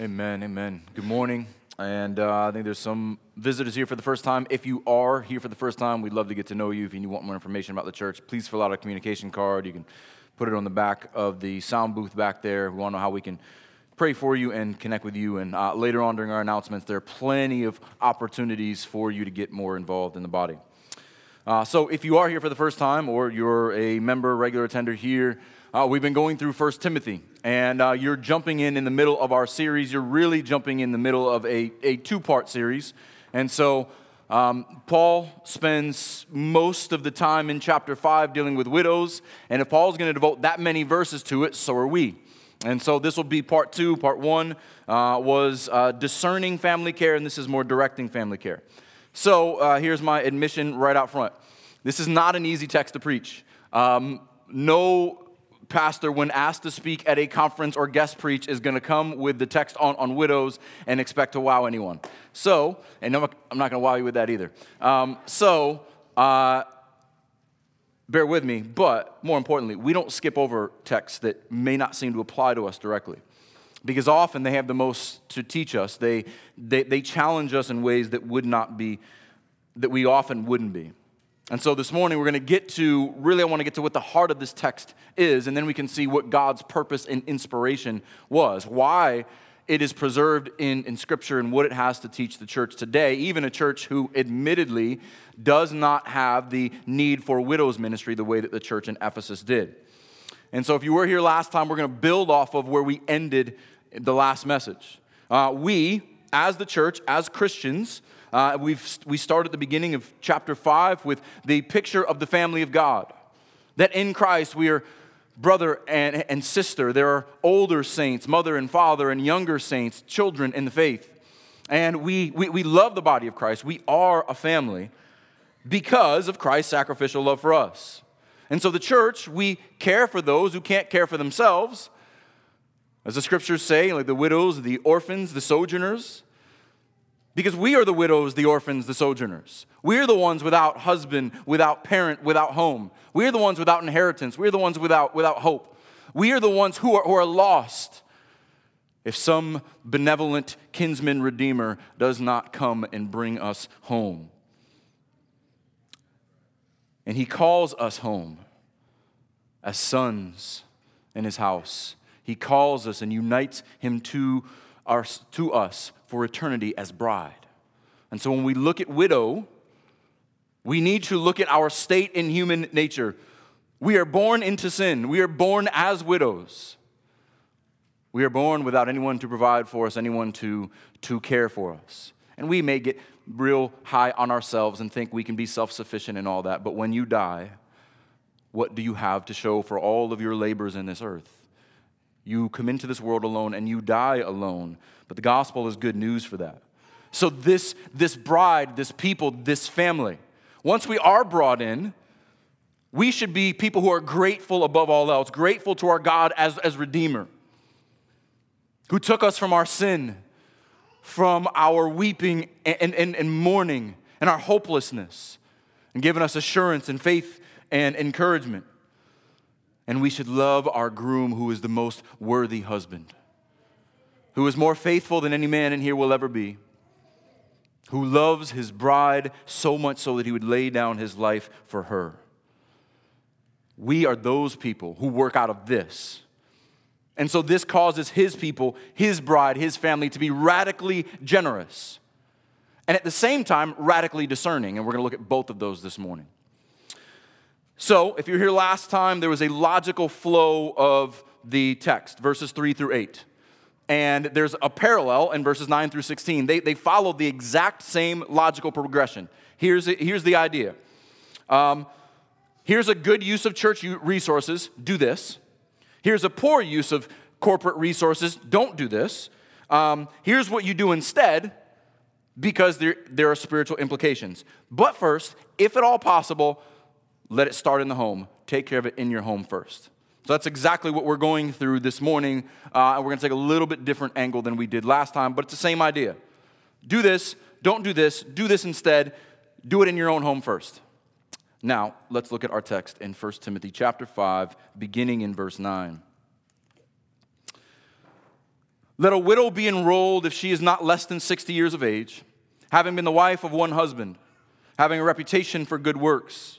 Amen, amen. Good morning. And uh, I think there's some visitors here for the first time. If you are here for the first time, we'd love to get to know you. If you want more information about the church, please fill out a communication card. You can put it on the back of the sound booth back there. We want to know how we can pray for you and connect with you. And uh, later on during our announcements, there are plenty of opportunities for you to get more involved in the body. Uh, so if you are here for the first time or you're a member, regular attender here, uh, we've been going through First Timothy, and uh, you're jumping in in the middle of our series. You're really jumping in the middle of a, a two part series. And so um, Paul spends most of the time in chapter 5 dealing with widows, and if Paul's going to devote that many verses to it, so are we. And so this will be part two. Part one uh, was uh, discerning family care, and this is more directing family care. So uh, here's my admission right out front. This is not an easy text to preach. Um, no pastor, when asked to speak at a conference or guest preach, is going to come with the text on, on widows and expect to wow anyone. So, and I'm not, going to wow you with that either. Um, so, uh, bear with me, but more importantly, we don't skip over texts that may not seem to apply to us directly. Because often they have the most to teach us. They, they, they challenge us in ways that would not be, that we often wouldn't be. And so this morning we're going to get to, really, I want to get to what the heart of this text is, and then we can see what God's purpose and inspiration was, why it is preserved in, in Scripture, and what it has to teach the church today, even a church who admittedly does not have the need for widows' ministry the way that the church in Ephesus did. And so if you were here last time, we're going to build off of where we ended the last message. Uh, we, as the church, as Christians, uh, we've, we start at the beginning of chapter 5 with the picture of the family of God. That in Christ we are brother and, and sister. There are older saints, mother and father, and younger saints, children in the faith. And we, we, we love the body of Christ. We are a family because of Christ's sacrificial love for us. And so, the church, we care for those who can't care for themselves. As the scriptures say, like the widows, the orphans, the sojourners. Because we are the widows, the orphans, the sojourners. We're the ones without husband, without parent, without home. We're the ones without inheritance. We're the ones without, without hope. We are the ones who are, who are lost if some benevolent kinsman redeemer does not come and bring us home. And he calls us home as sons in his house. He calls us and unites him to, our, to us for eternity as bride. And so when we look at widow, we need to look at our state in human nature. We are born into sin, we are born as widows. We are born without anyone to provide for us, anyone to, to care for us. And we may get real high on ourselves and think we can be self sufficient and all that, but when you die, what do you have to show for all of your labors in this earth? You come into this world alone and you die alone. But the gospel is good news for that. So, this, this bride, this people, this family, once we are brought in, we should be people who are grateful above all else, grateful to our God as, as Redeemer, who took us from our sin, from our weeping and, and, and mourning and our hopelessness, and given us assurance and faith and encouragement. And we should love our groom, who is the most worthy husband, who is more faithful than any man in here will ever be, who loves his bride so much so that he would lay down his life for her. We are those people who work out of this. And so this causes his people, his bride, his family to be radically generous and at the same time radically discerning. And we're going to look at both of those this morning. So, if you're here last time, there was a logical flow of the text, verses 3 through 8. And there's a parallel in verses 9 through 16. They, they follow the exact same logical progression. Here's, here's the idea um, here's a good use of church resources, do this. Here's a poor use of corporate resources, don't do this. Um, here's what you do instead, because there, there are spiritual implications. But first, if at all possible, let it start in the home. Take care of it in your home first. So that's exactly what we're going through this morning. Uh, and we're going to take a little bit different angle than we did last time, but it's the same idea. Do this, don't do this, do this instead. Do it in your own home first. Now, let's look at our text in 1 Timothy chapter 5, beginning in verse 9. Let a widow be enrolled if she is not less than 60 years of age, having been the wife of one husband, having a reputation for good works.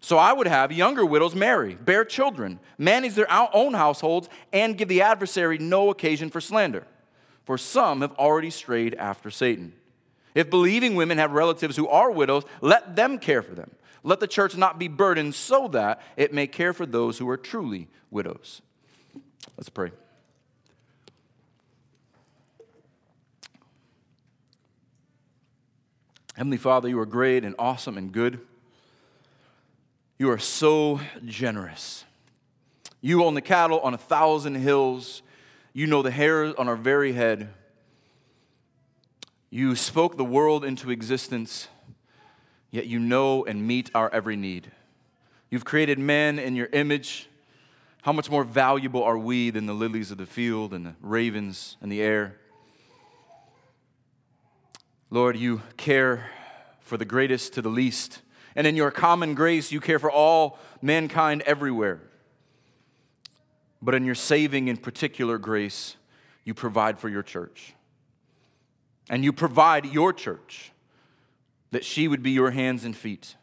So I would have younger widows marry, bear children, manage their own households, and give the adversary no occasion for slander. For some have already strayed after Satan. If believing women have relatives who are widows, let them care for them. Let the church not be burdened so that it may care for those who are truly widows. Let's pray. Heavenly Father, you are great and awesome and good. You are so generous. You own the cattle on a thousand hills. You know the hairs on our very head. You spoke the world into existence, yet you know and meet our every need. You've created man in your image. How much more valuable are we than the lilies of the field and the ravens and the air? Lord, you care for the greatest to the least. And in your common grace, you care for all mankind everywhere. But in your saving in particular grace, you provide for your church. And you provide your church that she would be your hands and feet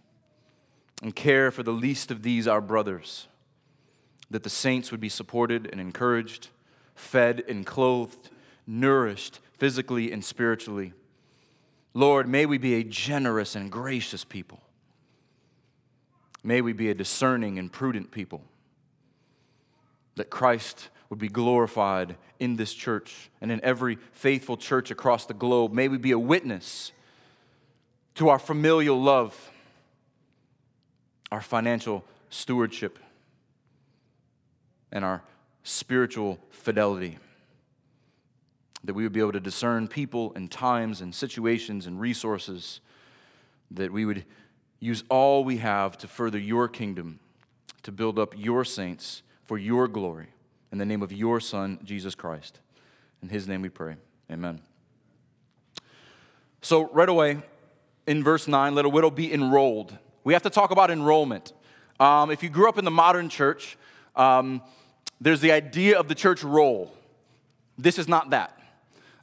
and care for the least of these, our brothers, that the saints would be supported and encouraged, fed and clothed, nourished physically and spiritually Lord, may we be a generous and gracious people. May we be a discerning and prudent people. That Christ would be glorified in this church and in every faithful church across the globe. May we be a witness to our familial love, our financial stewardship, and our spiritual fidelity that we would be able to discern people and times and situations and resources, that we would use all we have to further your kingdom, to build up your saints for your glory. In the name of your Son, Jesus Christ. In his name we pray. Amen. So, right away, in verse 9, let a widow be enrolled. We have to talk about enrollment. Um, if you grew up in the modern church, um, there's the idea of the church roll. This is not that.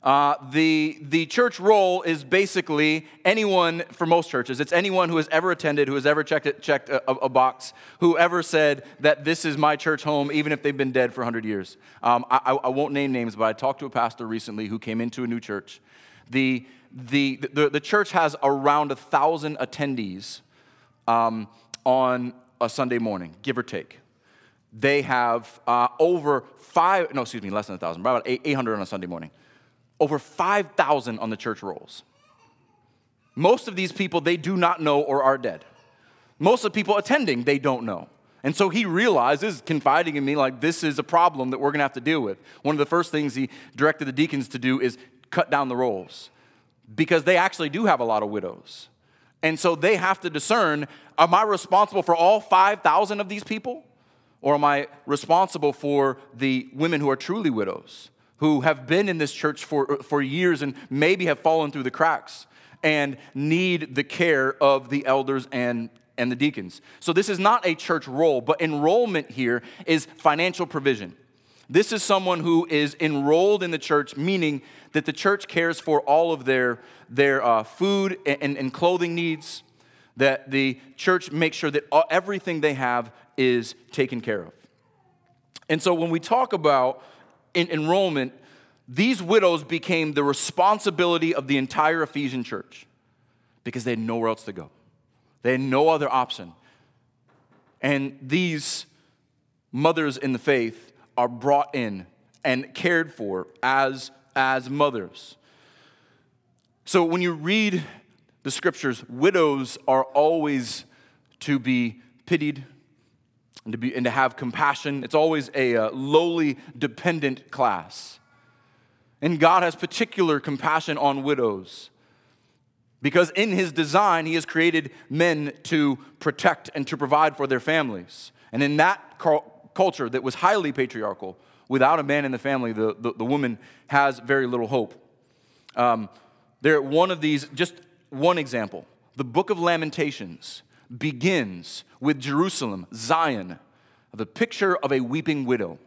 Uh, the, the church roll is basically anyone, for most churches, it's anyone who has ever attended, who has ever checked, it, checked a, a, box, who ever said that this is my church home, even if they've been dead for 100 years. Um, I, I won't name names, but I talked to a pastor recently who came into a new church. The, the, the, the church has around a thousand attendees um, on a Sunday morning, give or take. They have uh, over five, no, excuse me, less than a thousand, about 800 on a Sunday morning over 5,000 on the church rolls. Most of these people, they do not know or are dead. Most of the people attending, they don't know. And so he realizes, confiding in me, like, this is a problem that we're gonna have to deal with. One of the first things he directed the deacons to do is cut down the rolls because they actually do have a lot of widows. And so they have to discern am I responsible for all 5,000 of these people? Or am I responsible for the women who are truly widows? Who have been in this church for, for years and maybe have fallen through the cracks and need the care of the elders and, and the deacons. So, this is not a church roll, but enrollment here is financial provision. This is someone who is enrolled in the church, meaning that the church cares for all of their, their uh, food and, and clothing needs, that the church makes sure that everything they have is taken care of. And so, when we talk about in enrollment, these widows became the responsibility of the entire Ephesian church because they had nowhere else to go. They had no other option. And these mothers in the faith are brought in and cared for as, as mothers. So when you read the scriptures, widows are always to be pitied, and to, be, and to have compassion. It's always a uh, lowly, dependent class. And God has particular compassion on widows. Because in his design, he has created men to protect and to provide for their families. And in that culture that was highly patriarchal, without a man in the family, the, the, the woman has very little hope. Um, there, one of these, just one example. The book of Lamentations begins with Jerusalem, Zion, the picture of a weeping widow.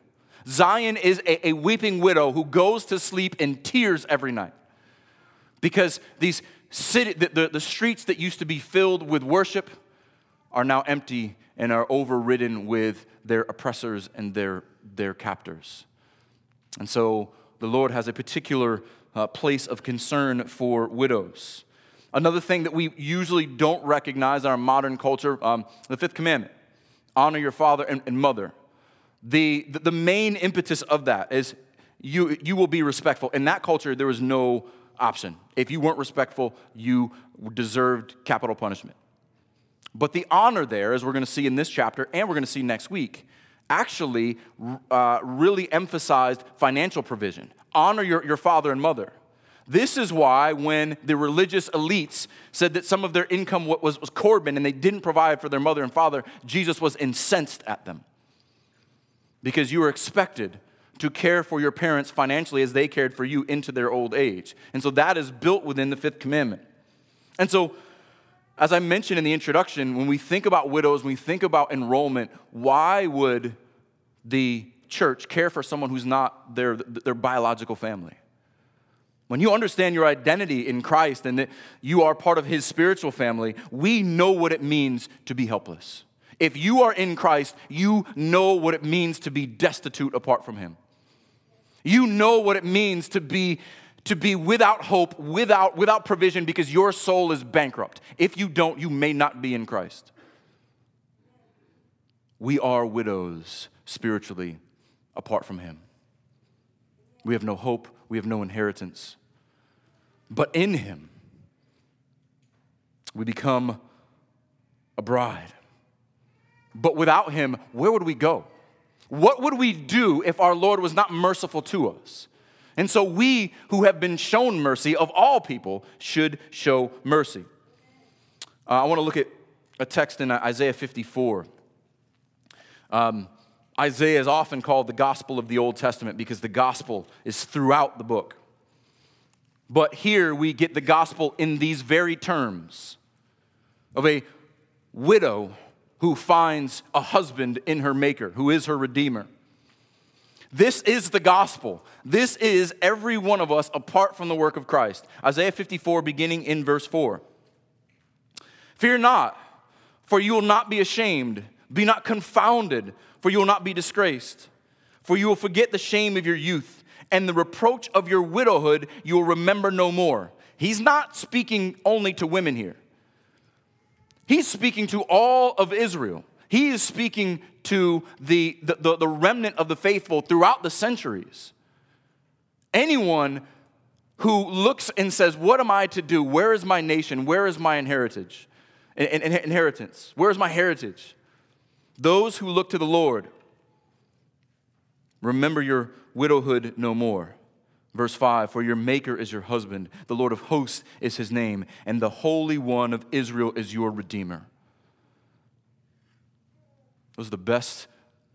Zion is a, a weeping widow who goes to sleep in tears every night because these city, the, the, the streets that used to be filled with worship are now empty and are overridden with their oppressors and their, their captors. And so the Lord has a particular uh, place of concern for widows. Another thing that we usually don't recognize in our modern culture um, the fifth commandment honor your father and, and mother. The, the, the main impetus of that is you, you will be respectful. In that culture, there was no option. If you weren't respectful, you deserved capital punishment. But the honor there, as we're going to see in this chapter and we're going to see next week, actually uh, really emphasized financial provision. Honor your, your father and mother. This is why, when the religious elites said that some of their income was, was Corban and they didn't provide for their mother and father, Jesus was incensed at them. Because you were expected to care for your parents financially as they cared for you into their old age. And so that is built within the fifth commandment. And so, as I mentioned in the introduction, when we think about widows, when we think about enrollment, why would the church care for someone who's not their, their biological family? When you understand your identity in Christ and that you are part of His spiritual family, we know what it means to be helpless. If you are in Christ, you know what it means to be destitute apart from Him. You know what it means to be, to be without hope, without, without provision, because your soul is bankrupt. If you don't, you may not be in Christ. We are widows spiritually apart from Him. We have no hope, we have no inheritance. But in Him, we become a bride. But without Him, where would we go? What would we do if our Lord was not merciful to us? And so we who have been shown mercy of all people should show mercy. Uh, I want to look at a text in Isaiah 54. Um, Isaiah is often called the gospel of the Old Testament because the gospel is throughout the book. But here we get the gospel in these very terms of a widow who finds a husband in her maker, who is her redeemer. This is the gospel. This is every one of us apart from the work of Christ. Isaiah 54, beginning in verse 4. Fear not, for you will not be ashamed. Be not confounded, for you will not be disgraced. For you will forget the shame of your youth, and the reproach of your widowhood you will remember no more. He's not speaking only to women here, he's speaking to all of Israel. He is speaking to the, the, the, the remnant of the faithful throughout the centuries. Anyone who looks and says, What am I to do? Where is my nation? Where is my inheritance? Inheritance. Where is my heritage? Those who look to the Lord, remember your widowhood no more. Verse 5 For your Maker is your husband, the Lord of hosts is his name, and the Holy One of Israel is your Redeemer. Those are the best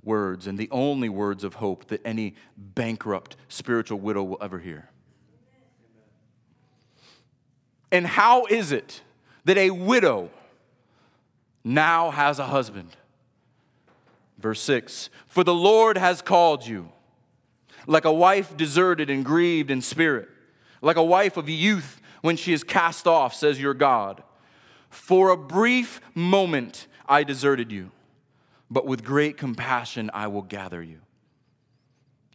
words and the only words of hope that any bankrupt spiritual widow will ever hear. And how is it that a widow now has a husband? Verse 6 For the Lord has called you, like a wife deserted and grieved in spirit, like a wife of youth when she is cast off, says your God. For a brief moment I deserted you, but with great compassion I will gather you.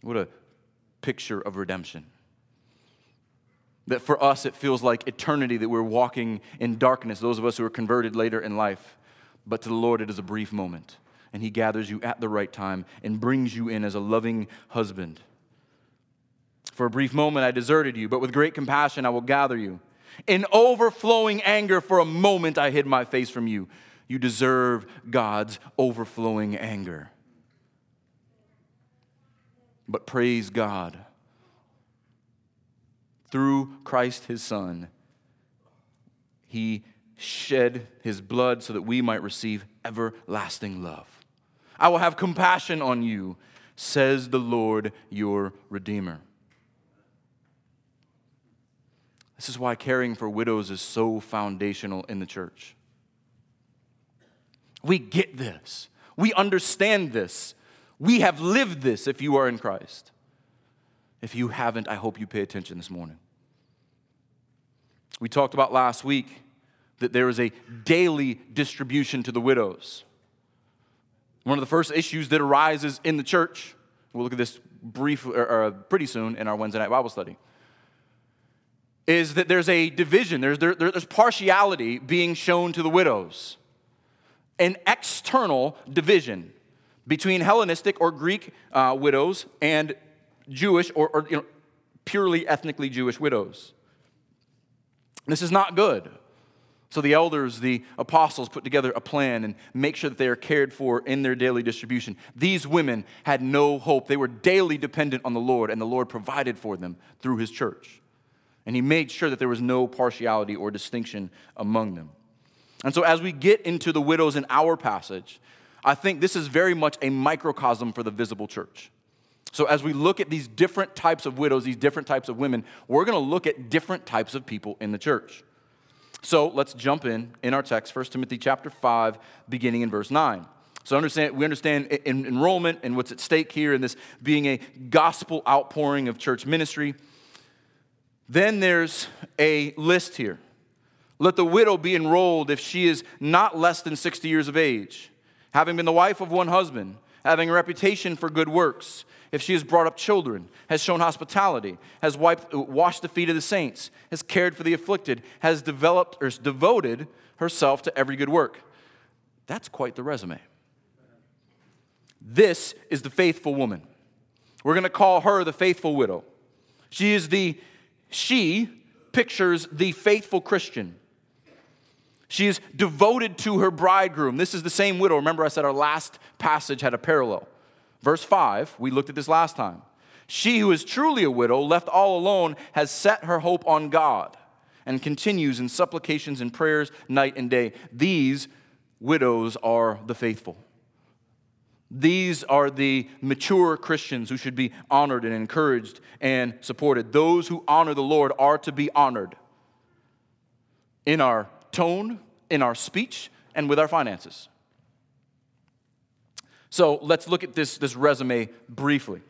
What a picture of redemption. That for us, it feels like eternity that we're walking in darkness, those of us who are converted later in life. But to the Lord, it is a brief moment and he gathers you at the right time and brings you in as a loving husband. For a brief moment I deserted you, but with great compassion I will gather you. In overflowing anger, for a moment I hid my face from you. You deserve God's overflowing anger. But praise God through Christ his Son, he shed his blood so that we might receive everlasting love. I will have compassion on you, says the Lord your Redeemer. This is why caring for widows is so foundational in the church. We get this. We understand this. We have lived this if you are in Christ. If you haven't, I hope you pay attention this morning. We talked about last week that there is a daily distribution to the widows. One of the first issues that arises in the church, we'll look at this brief or, or pretty soon in our Wednesday night Bible study, is that there's a division, there's, there, there's partiality being shown to the widows, an external division between Hellenistic or Greek uh, widows and Jewish or, or you know, purely ethnically Jewish widows. This is not good. So the elders, the apostles, put together a plan and make sure that they are cared for in their daily distribution. These women had no hope. They were daily dependent on the Lord, and the Lord provided for them through his church. And he made sure that there was no partiality or distinction among them. And so, as we get into the widows in our passage, I think this is very much a microcosm for the visible church. So, as we look at these different types of widows, these different types of women, we're going to look at different types of people in the church. So, let's jump in in our text, 1 Timothy chapter 5, beginning in verse 9. So, understand, we understand enrollment and what's at stake here in this being a gospel outpouring of church ministry. Then there's a list here. Let the widow be enrolled if she is not less than 60 years of age, having been the wife of one husband, having a reputation for good works if she has brought up children, has shown hospitality, has wiped, washed the feet of the saints, has cared for the afflicted, has developed or devoted herself to every good work. That's quite the resume. This is the faithful woman. We're going to call her the faithful widow. She is the, she pictures the faithful Christian. She is devoted to her bridegroom. This is the same widow. Remember, I said our last passage had a parallel. Verse 5, we looked at this last time. She who is truly a widow, left all alone, has set her hope on God and continues in supplications and prayers night and day. These widows are the faithful. These are the mature Christians who should be honored and encouraged and supported. Those who honor the Lord are to be honored in our tone, in our speech, and with our finances. So let's look at this, this resume briefly.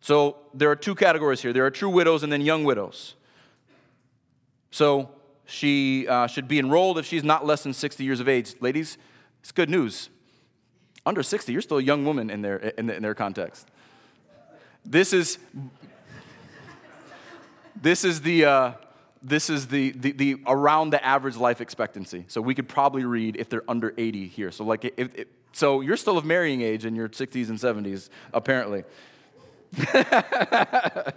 So there are two categories here there are true widows and then young widows. So she uh, should be enrolled if she's not less than 60 years of age. Ladies, it's good news. Under 60, you're still a young woman in their, in, the, in their context. This is, this is the, uh, this is the, the, the, around the average life expectancy. So we could probably read if they're under 80 here. So like if, if so you're still of marrying age in your 60s and 70s, apparently.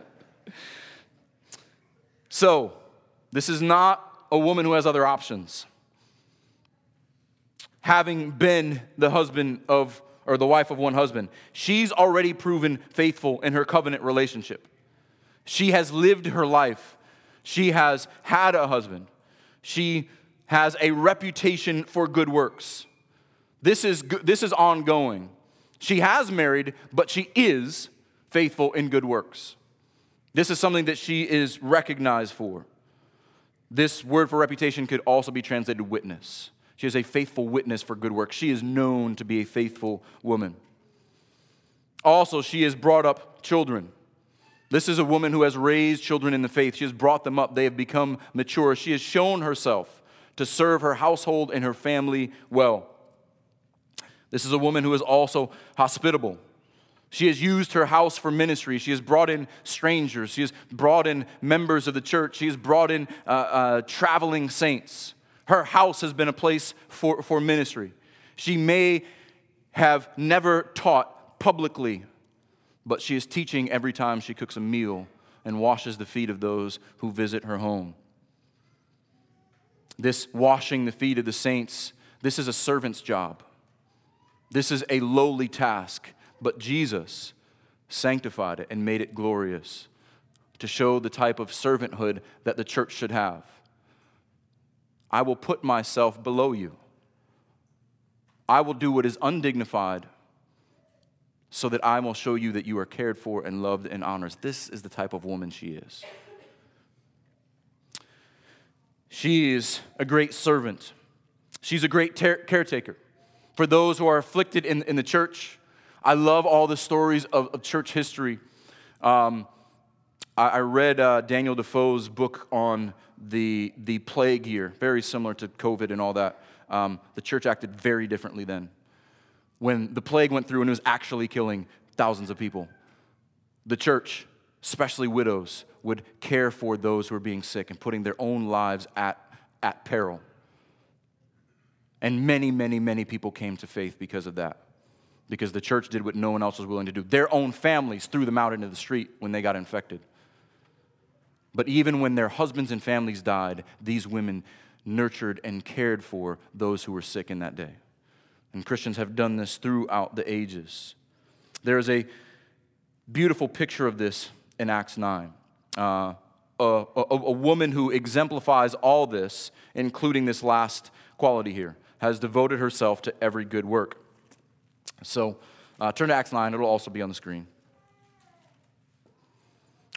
so this is not a woman who has other options. Having been the husband of, or the wife of one husband, she's already proven faithful in her covenant relationship. She has lived her life she has had a husband. She has a reputation for good works. This is, this is ongoing. She has married, but she is faithful in good works. This is something that she is recognized for. This word for reputation could also be translated witness. She is a faithful witness for good works. She is known to be a faithful woman. Also, she has brought up children. This is a woman who has raised children in the faith. She has brought them up. They have become mature. She has shown herself to serve her household and her family well. This is a woman who is also hospitable. She has used her house for ministry. She has brought in strangers. She has brought in members of the church. She has brought in uh, uh, traveling saints. Her house has been a place for, for ministry. She may have never taught publicly but she is teaching every time she cooks a meal and washes the feet of those who visit her home. This washing the feet of the saints, this is a servant's job. This is a lowly task, but Jesus sanctified it and made it glorious to show the type of servanthood that the church should have. I will put myself below you. I will do what is undignified so that I will show you that you are cared for and loved and honored. This is the type of woman she is. She is a great servant. She's a great ter- caretaker for those who are afflicted in, in the church. I love all the stories of, of church history. Um, I, I, read uh, Daniel Defoe's book on the, the plague year, very similar to COVID and all that. Um, the church acted very differently then. When the plague went through and it was actually killing thousands of people, the church, especially widows, would care for those who were being sick and putting their own lives at, at peril. And many, many, many people came to faith because of that. Because the church did what no one else was willing to do. Their own families threw them out into the street when they got infected. But even when their husbands and families died, these women nurtured and cared for those who were sick in that day. And Christians have done this throughout the ages. There is a beautiful picture of this in Acts 9. Uh, a, a, a woman who exemplifies all this, including this last quality here, has devoted herself to every good work. So uh, turn to Acts 9, it'll also be on the screen.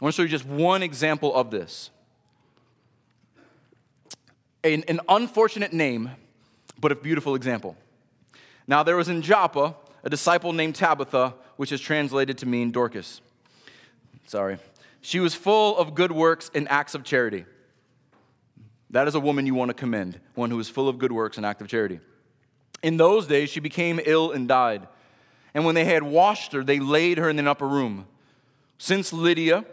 I want to show you just one example of this. An, an unfortunate name, but a beautiful example. Now, there was in Joppa a disciple named Tabitha, which is translated to mean Dorcas. Sorry. She was full of good works and acts of charity. That is a woman you want to commend, one who is full of good works and acts of charity. In those days, she became ill and died. And when they had washed her, they laid her in an upper room. Since Lydia,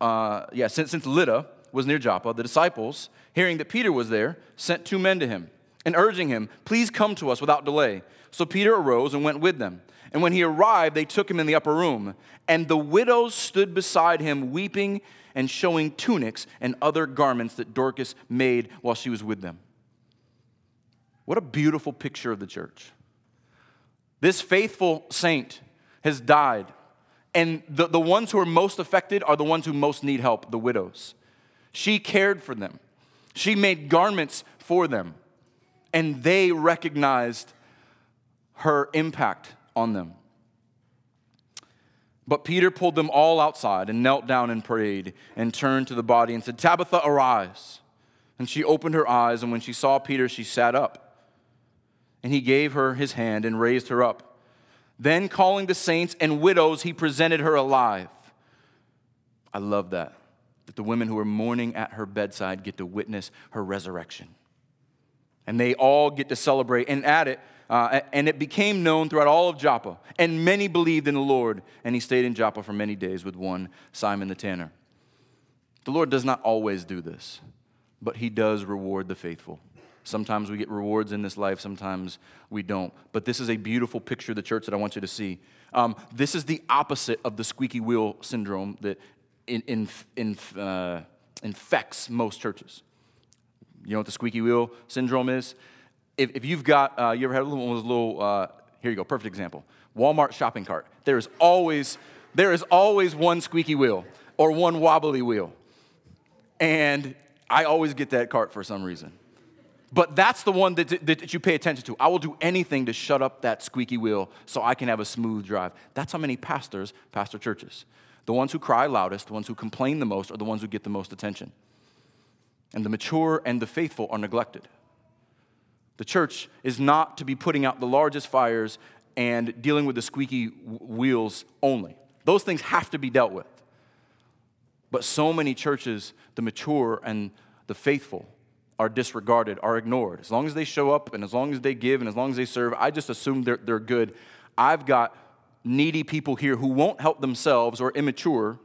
uh, yeah, since, since Lydda was near Joppa, the disciples, hearing that Peter was there, sent two men to him and urging him, Please come to us without delay. So Peter arose and went with them. And when he arrived, they took him in the upper room. And the widows stood beside him, weeping and showing tunics and other garments that Dorcas made while she was with them. What a beautiful picture of the church. This faithful saint has died, and the, the ones who are most affected are the ones who most need help the widows. She cared for them, she made garments for them, and they recognized her impact on them. But Peter pulled them all outside and knelt down and prayed and turned to the body and said, Tabitha, arise. And she opened her eyes, and when she saw Peter, she sat up. And he gave her his hand and raised her up. Then, calling the saints and widows, he presented her alive. I love that. That the women who were mourning at her bedside get to witness her resurrection. And they all get to celebrate. And at it, uh, and it became known throughout all of Joppa, and many believed in the Lord. And he stayed in Joppa for many days with one Simon the tanner. The Lord does not always do this, but he does reward the faithful. Sometimes we get rewards in this life, sometimes we don't. But this is a beautiful picture of the church that I want you to see. Um, this is the opposite of the squeaky wheel syndrome that in, in, in, uh, infects most churches. You know what the squeaky wheel syndrome is? if, if you've got, uh, you ever had one of those little, uh, here you go, perfect example. Walmart shopping cart. There is always, there is always one squeaky wheel or one wobbly wheel. And I always get that cart for some reason. But that's the one that, that, that, you pay attention to. I will do anything to shut up that squeaky wheel so I can have a smooth drive. That's how many pastors pastor churches. The ones who cry loudest, the ones who complain the most, are the ones who get the most attention. And the mature and the faithful are neglected. The church is not to be putting out the largest fires and dealing with the squeaky wheels only. Those things have to be dealt with. But so many churches, the mature and the faithful, are disregarded, are ignored. As long as they show up and as long as they give and as long as they serve, I just assume they're, they're good. I've got needy people here who won't help themselves or immature,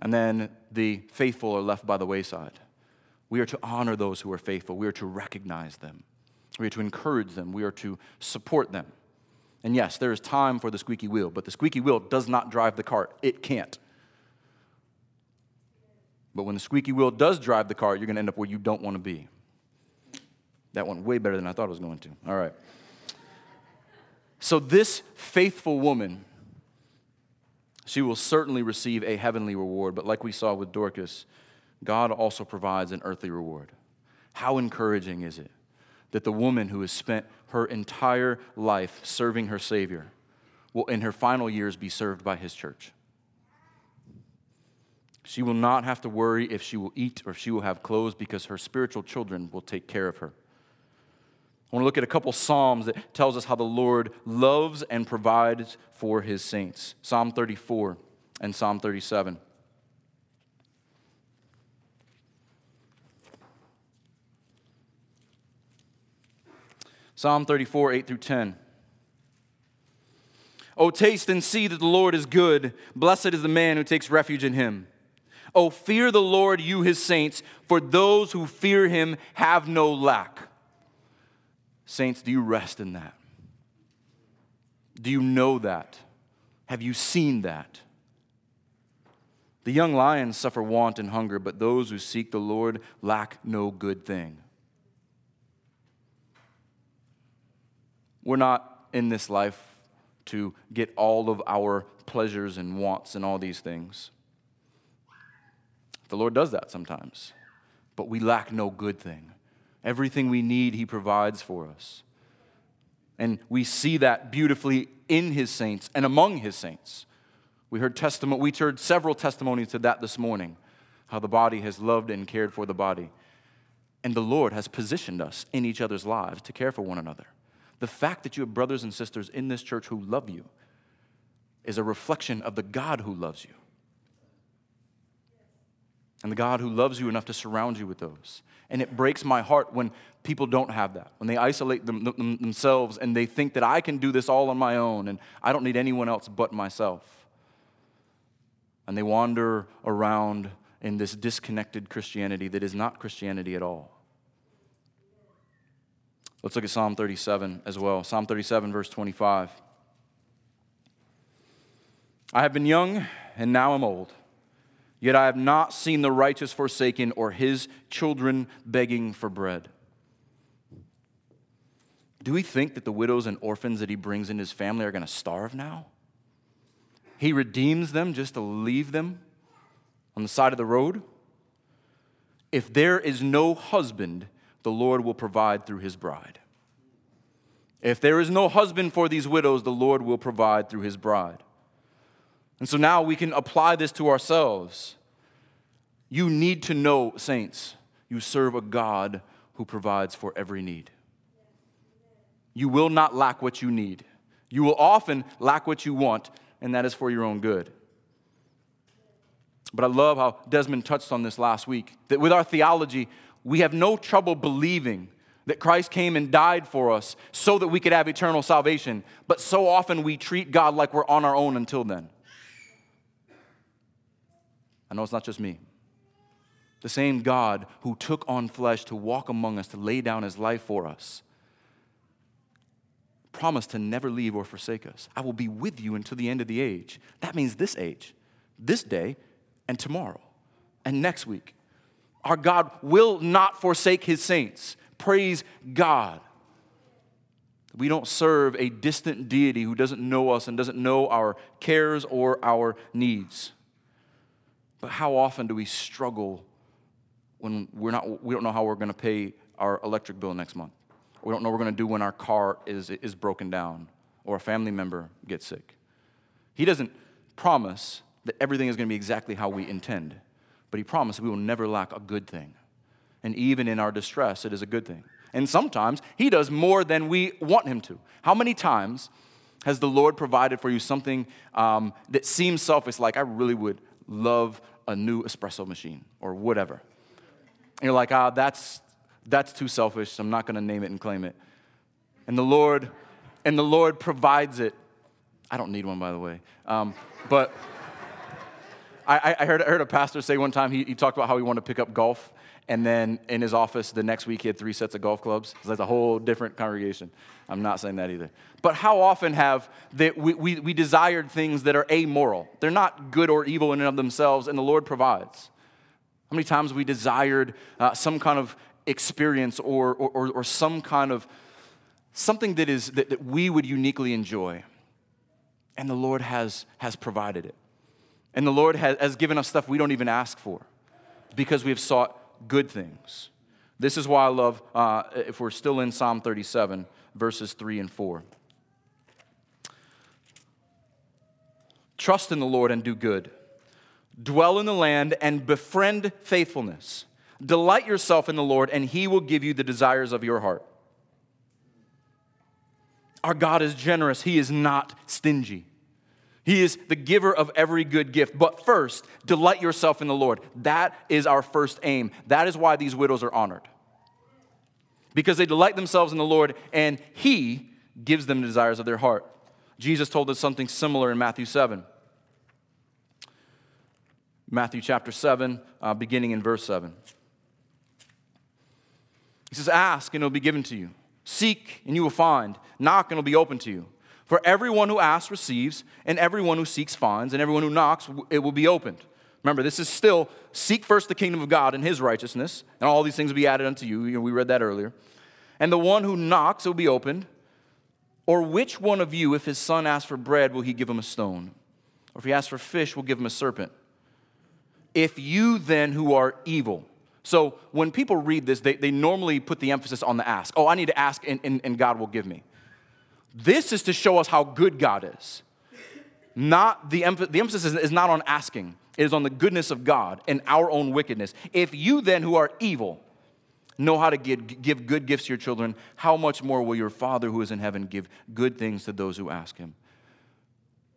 and then the faithful are left by the wayside. We are to honor those who are faithful. We are to recognize them. We are to encourage them. We are to support them. And yes, there is time for the squeaky wheel, but the squeaky wheel does not drive the cart. It can't. But when the squeaky wheel does drive the cart, you're going to end up where you don't want to be. That went way better than I thought it was going to. All right. So, this faithful woman she will certainly receive a heavenly reward. But like we saw with Dorcas, God also provides an earthly reward. How encouraging is it that the woman who has spent her entire life serving her Savior will, in her final years, be served by His church? She will not have to worry if she will eat or if she will have clothes because her spiritual children will take care of her. I want to look at a couple psalms that tells us how the Lord loves and provides for his saints. Psalm 34 and Psalm 37. Psalm 34, 8 through 10. Oh, taste and see that the Lord is good. Blessed is the man who takes refuge in him. Oh, fear the Lord, you his saints, for those who fear him have no lack. Saints, do you rest in that? Do you know that? Have you seen that? The young lions suffer want and hunger, but those who seek the Lord lack no good thing. We're not in this life to get all of our pleasures and wants and all these things. The Lord does that sometimes, but we lack no good thing. Everything we need, He provides for us. And we see that beautifully in His saints and among His saints. We heard testimony, we heard several testimonies to that this morning, how the body has loved and cared for the body. And the Lord has positioned us in each other's lives to care for one another. The fact that you have brothers and sisters in this church who love you is a reflection of the God who loves you. And the God who loves you enough to surround you with those. And it breaks my heart when people don't have that, when they isolate them, them, themselves and they think that I can do this all on my own and I don't need anyone else but myself. And they wander around in this disconnected Christianity that is not Christianity at all. Let's look at Psalm 37 as well. Psalm 37, verse 25. I have been young and now I'm old. Yet I have not seen the righteous forsaken or his children begging for bread. Do we think that the widows and orphans that he brings in his family are going to starve now? He redeems them just to leave them on the side of the road? If there is no husband, the Lord will provide through his bride. If there is no husband for these widows, the Lord will provide through his bride. And so now we can apply this to ourselves. You need to know, saints, you serve a God who provides for every need. You will not lack what you need. You will often lack what you want, and that is for your own good. But I love how Desmond touched on this last week that with our theology, we have no trouble believing that Christ came and died for us so that we could have eternal salvation. But so often we treat God like we're on our own until then. I know it's not just me. The same God who took on flesh to walk among us, to lay down his life for us, promised to never leave or forsake us. I will be with you until the end of the age. That means this age, this day, and tomorrow, and next week. Our God will not forsake his saints. Praise God. We don't serve a distant deity who doesn't know us and doesn't know our cares or our needs. But how often do we struggle when we're not, we don't know how we're going to pay our electric bill next month? We don't know we're going to do when our car is, is broken down or a family member gets sick. He doesn't promise that everything is going to be exactly how we intend, but He promised we will never lack a good thing. And even in our distress, it is a good thing. And sometimes He does more than we want Him to. How many times has the Lord provided for you something um, that seems selfish, like I really would love a new espresso machine or whatever? And you're like, ah, that's, that's too selfish. I'm not going to name it and claim it. And the Lord, and the Lord provides it. I don't need one, by the way. Um, but I, I, heard, I heard a pastor say one time, he, he talked about how he wanted to pick up golf. And then in his office the next week, he had three sets of golf clubs. So that's a whole different congregation. I'm not saying that either. But how often have we, we, we desired things that are amoral? They're not good or evil in and of themselves, and the Lord provides. How many times we desired uh, some kind of experience or, or, or, some kind of something that, is, that, that we would uniquely enjoy, and the Lord has, has provided it. And the Lord has, has given us stuff we don't even ask for because we have sought good things. This is why I love, uh, if we're still in Psalm 37, verses 3 and 4. Trust in the Lord and do good. Dwell in the land and befriend faithfulness. Delight yourself in the Lord, and he will give you the desires of your heart. Our God is generous, he is not stingy. He is the giver of every good gift. But first, delight yourself in the Lord. That is our first aim. That is why these widows are honored. Because they delight themselves in the Lord, and He gives them the desires of their heart. Jesus told us something similar in Matthew 7. Matthew chapter 7, uh, beginning in verse 7. He says, Ask, and it'll be given to you. Seek, and you will find. Knock, and it'll be open to you. For everyone who asks receives, and everyone who seeks finds, and everyone who knocks, it will be opened. Remember, this is still seek first the kingdom of God and his righteousness, and all these things will be added unto you. We read that earlier. And the one who knocks it will be opened. Or which one of you, if his son asks for bread, will he give him a stone? Or if he asks for fish, will give him a serpent? If you then, who are evil, so when people read this, they, they normally put the emphasis on the ask. Oh, I need to ask and, and, and God will give me. This is to show us how good God is. Not the, the emphasis is not on asking, it is on the goodness of God and our own wickedness. If you then, who are evil, know how to give, give good gifts to your children, how much more will your Father who is in heaven give good things to those who ask him?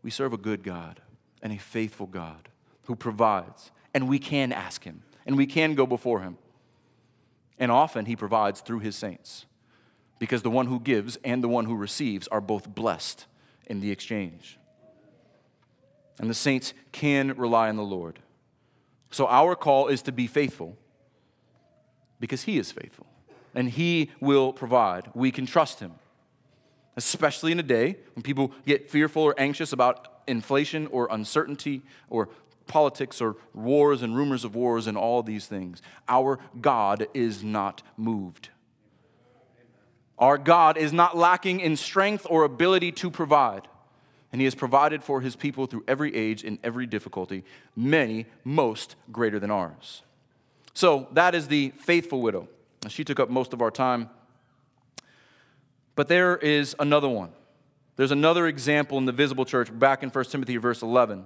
We serve a good God and a faithful God who provides, and we can ask him, and we can go before him. And often he provides through his saints because the one who gives and the one who receives are both blessed in the exchange. And the saints can rely on the Lord. So our call is to be faithful because He is faithful and He will provide. We can trust Him, especially in a day when people get fearful or anxious about inflation or uncertainty or politics or wars and rumors of wars and all these things. Our God is not moved. Our God is not lacking in strength or ability to provide. And he has provided for his people through every age and every difficulty, many, most greater than ours. So that is the faithful widow. She took up most of our time. But there is another one. There's another example in the visible church back in 1 Timothy verse 11.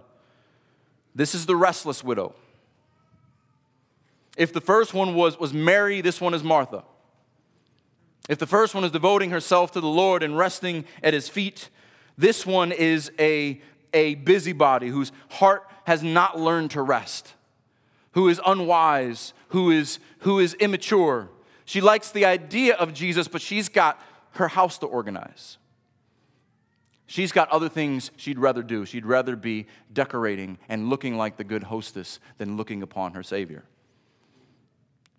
This is the restless widow. If the first one was, was Mary, this one is Martha. If the first one is devoting herself to the Lord and resting at his feet, this one is a, a busybody whose heart has not learned to rest, who is unwise, who is, who is immature. She likes the idea of Jesus, but she's got her house to organize. She's got other things she'd rather do. She'd rather be decorating and looking like the good hostess than looking upon her Savior.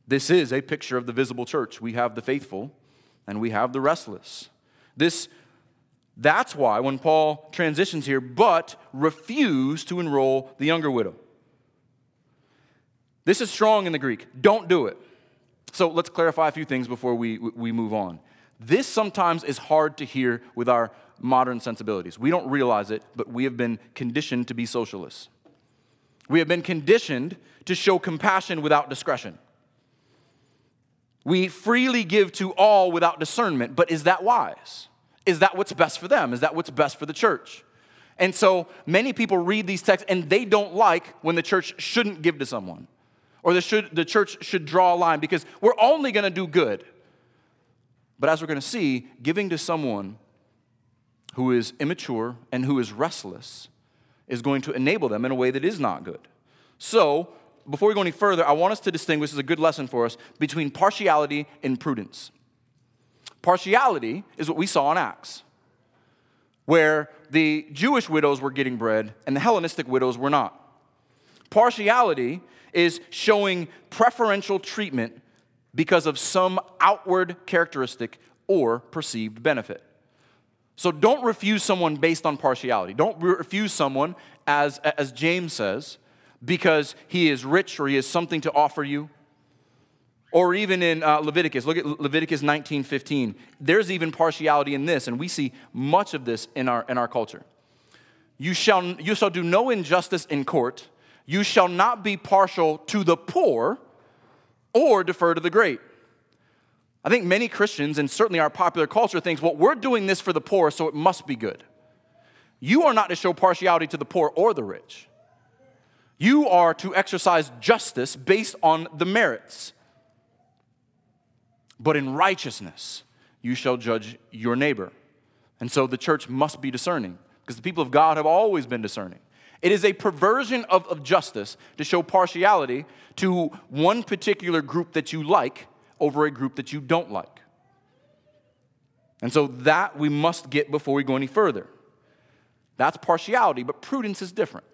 This is a picture of the visible church. We have the faithful and we have the restless. This that's why when Paul transitions here, but refuse to enroll the younger widow. This is strong in the Greek. Don't do it. So let's clarify a few things before we, we move on. This sometimes is hard to hear with our modern sensibilities. We don't realize it, but we have been conditioned to be socialists. We have been conditioned to show compassion without discretion. We freely give to all without discernment, but is that wise? Is that what's best for them? Is that what's best for the church? And so many people read these texts and they don't like when the church shouldn't give to someone or the, should, the church should draw a line because we're only going to do good. But as we're going to see, giving to someone who is immature and who is restless is going to enable them in a way that is not good. So before we go any further, I want us to distinguish, this is a good lesson for us, between partiality and prudence. Partiality is what we saw in Acts, where the Jewish widows were getting bread and the Hellenistic widows were not. Partiality is showing preferential treatment because of some outward characteristic or perceived benefit. So don't refuse someone based on partiality. Don't refuse someone, as, as James says, because he is rich or he has something to offer you. Or even in uh, Leviticus, look at Leviticus 19 15. There's even partiality in this, and we see much of this in our, in our culture. You shall, you shall do no injustice in court. You shall not be partial to the poor or defer to the great. I think many Christians, and certainly our popular culture, thinks, well, we're doing this for the poor, so it must be good. You are not to show partiality to the poor or the rich. You are to exercise justice based on the merits. But in righteousness, you shall judge your neighbor. And so the church must be discerning because the people of God have always been discerning. It is a perversion of, of justice to show partiality to one particular group that you like over a group that you don't like. And so that we must get before we go any further. That's partiality, but prudence is different.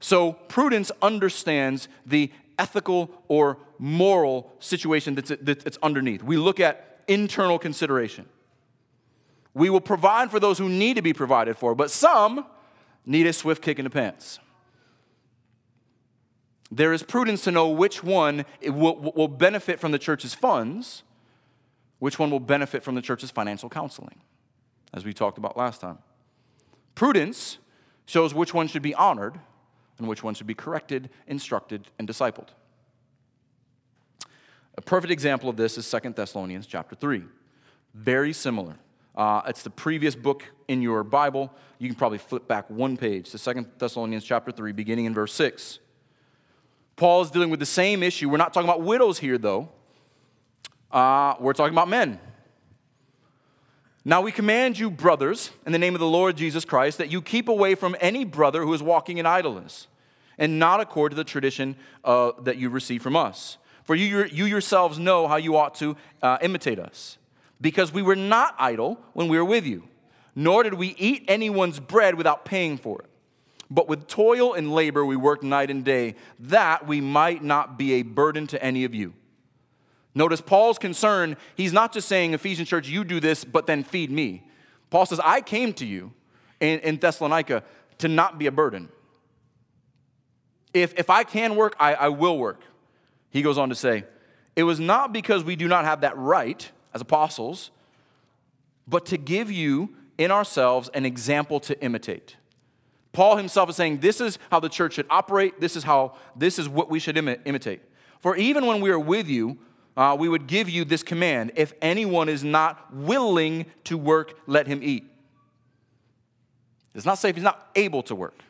So prudence understands the ethical or moral situation that's, that's underneath. We look at internal consideration. We will provide for those who need to be provided for, but some need a swift kick in the pants. There is prudence to know which one will, will benefit from the church's funds, which one will benefit from the church's financial counseling, as we talked about last time. Prudence shows which one should be honored and which one should be corrected, instructed, and discipled. A perfect example of this is Second Thessalonians chapter 3. Very similar. Uh, it's the previous book in your Bible. You can probably flip back one page to Second Thessalonians chapter 3, beginning in verse 6. Paul is dealing with the same issue. We're not talking about widows here, though. Uh, we're talking about men. Now we command you, brothers, in the name of the Lord Jesus Christ, that you keep away from any brother who is walking in idleness and not according to the tradition uh, that you receive from us. For you, you yourselves know how you ought to uh, imitate us, because we were not idle when we were with you, nor did we eat anyone's bread without paying for it. But with toil and labor we worked night and day, that we might not be a burden to any of you. Notice Paul's concern, he's not just saying, Ephesian church, you do this, but then feed me. Paul says, I came to you in, in Thessalonica to not be a burden. If, if I can work, I, I will work. He goes on to say, It was not because we do not have that right as apostles, but to give you in ourselves an example to imitate. Paul himself is saying, This is how the church should operate. This is how, this is what we should imi- imitate. For even when we are with you, uh, we would give you this command if anyone is not willing to work, let him eat. It's not if he's not able to work.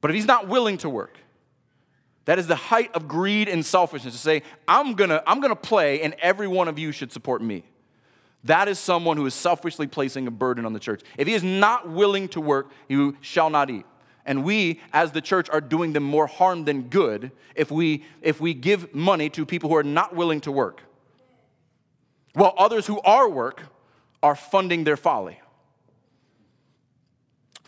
But if he's not willing to work, that is the height of greed and selfishness to say, I'm gonna, I'm gonna play and every one of you should support me. That is someone who is selfishly placing a burden on the church. If he is not willing to work, you shall not eat. And we, as the church, are doing them more harm than good if we, if we give money to people who are not willing to work, while others who are work are funding their folly.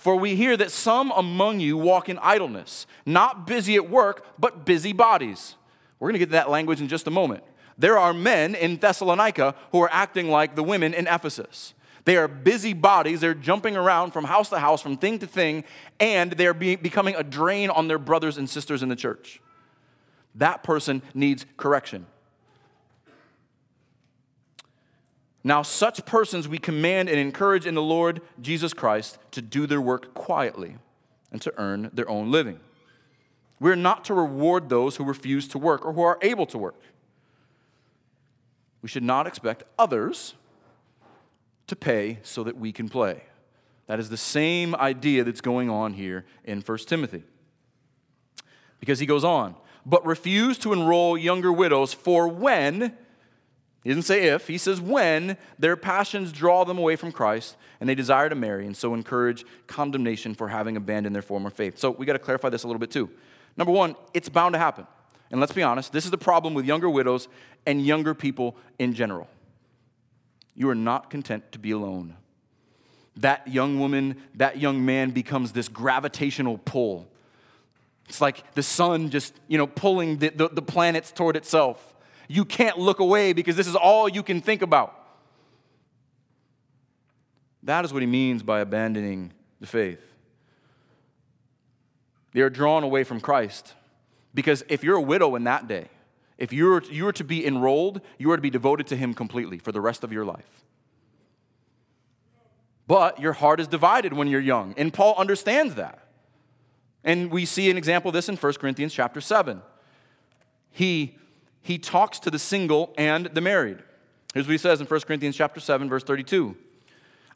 For we hear that some among you walk in idleness, not busy at work, but busy bodies. We're going to get to that language in just a moment. There are men in Thessalonica who are acting like the women in Ephesus. They are busy bodies. They're jumping around from house to house, from thing to thing, and they're be- becoming a drain on their brothers and sisters in the church. That person needs correction. Now, such persons we command and encourage in the Lord Jesus Christ to do their work quietly and to earn their own living. We're not to reward those who refuse to work or who are able to work. We should not expect others to pay so that we can play. That is the same idea that's going on here in 1 Timothy. Because he goes on, but refuse to enroll younger widows for when he doesn't say if, he says when their passions draw them away from Christ and they desire to marry and so encourage condemnation for having abandoned their former faith. So we got to clarify this a little bit too. Number one, it's bound to happen. And let's be honest, this is the problem with younger widows and younger people in general. You are not content to be alone. That young woman, that young man becomes this gravitational pull. It's like the sun just, you know, pulling the, the, the planets toward itself you can't look away because this is all you can think about. That is what he means by abandoning the faith. They are drawn away from Christ. Because if you're a widow in that day, if you're, you were to be enrolled, you are to be devoted to him completely for the rest of your life. But your heart is divided when you're young. And Paul understands that. And we see an example of this in 1 Corinthians chapter 7. He, he talks to the single and the married. Here's what he says in 1 Corinthians chapter 7, verse 32.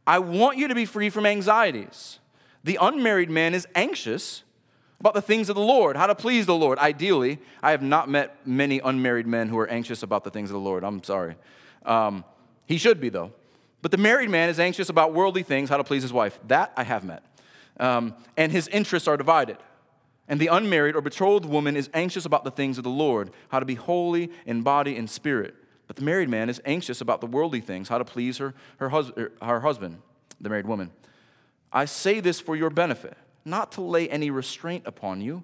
I want you to be free from anxieties. The unmarried man is anxious about the things of the Lord, how to please the Lord. Ideally, I have not met many unmarried men who are anxious about the things of the Lord. I'm sorry. Um, he should be, though. But the married man is anxious about worldly things, how to please his wife. That I have met. Um, and his interests are divided. And the unmarried or betrothed woman is anxious about the things of the Lord, how to be holy in body and spirit. But the married man is anxious about the worldly things, how to please her, her, hus- er, her husband, the married woman. I say this for your benefit, not to lay any restraint upon you,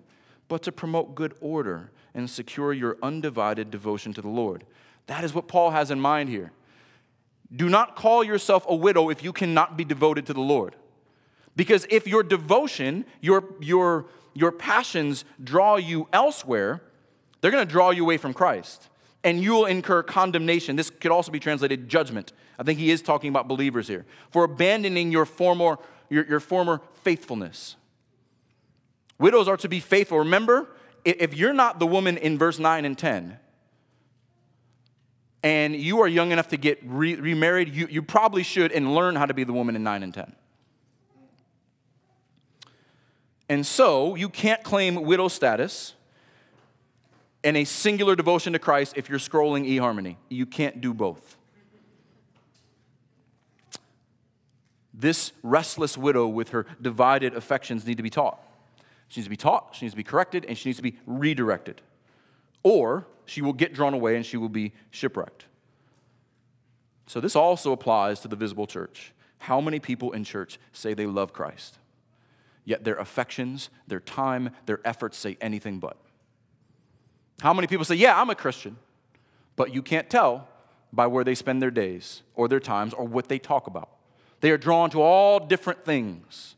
but to promote good order and secure your undivided devotion to the Lord. That is what Paul has in mind here. Do not call yourself a widow if you cannot be devoted to the Lord. Because if your devotion, your, your, your passions draw you elsewhere, they're going to draw you away from Christ. And you will incur condemnation. This could also be translated judgment. I think he is talking about believers here. For abandoning your former, your, your former faithfulness. Widows are to be faithful. Remember, if you're not the woman in verse 9 and 10, and you are young enough to get re- remarried, you, you probably should and learn how to be the woman in 9 and 10. And so you can't claim widow status and a singular devotion to Christ if you're scrolling eHarmony. You can't do both. This restless widow with her divided affections need to be taught. She needs to be taught, she needs to be corrected, and she needs to be redirected. Or she will get drawn away and she will be shipwrecked. So, this also applies to the visible church. How many people in church say they love Christ? Yet their affections, their time, their efforts say anything but. How many people say, Yeah, I'm a Christian, but you can't tell by where they spend their days or their times or what they talk about? They are drawn to all different things.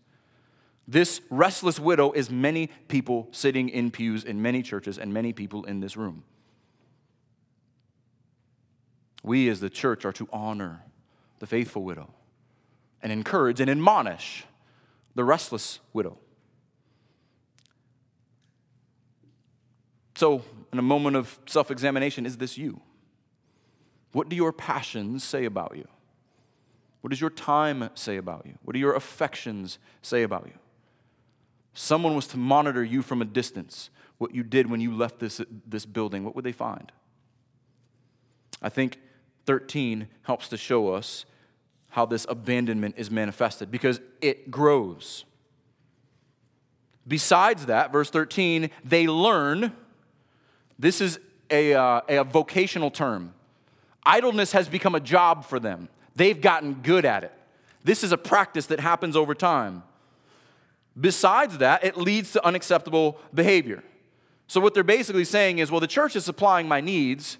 This restless widow is many people sitting in pews in many churches and many people in this room. We as the church are to honor the faithful widow and encourage and admonish the restless widow. So, in a moment of self examination, is this you? What do your passions say about you? What does your time say about you? What do your affections say about you? someone was to monitor you from a distance, what you did when you left this, this building, what would they find? I think 13 helps to show us how this abandonment is manifested because it grows. Besides that, verse 13, they learn. This is a, uh, a vocational term. Idleness has become a job for them, they've gotten good at it. This is a practice that happens over time. Besides that, it leads to unacceptable behavior. So, what they're basically saying is, well, the church is supplying my needs,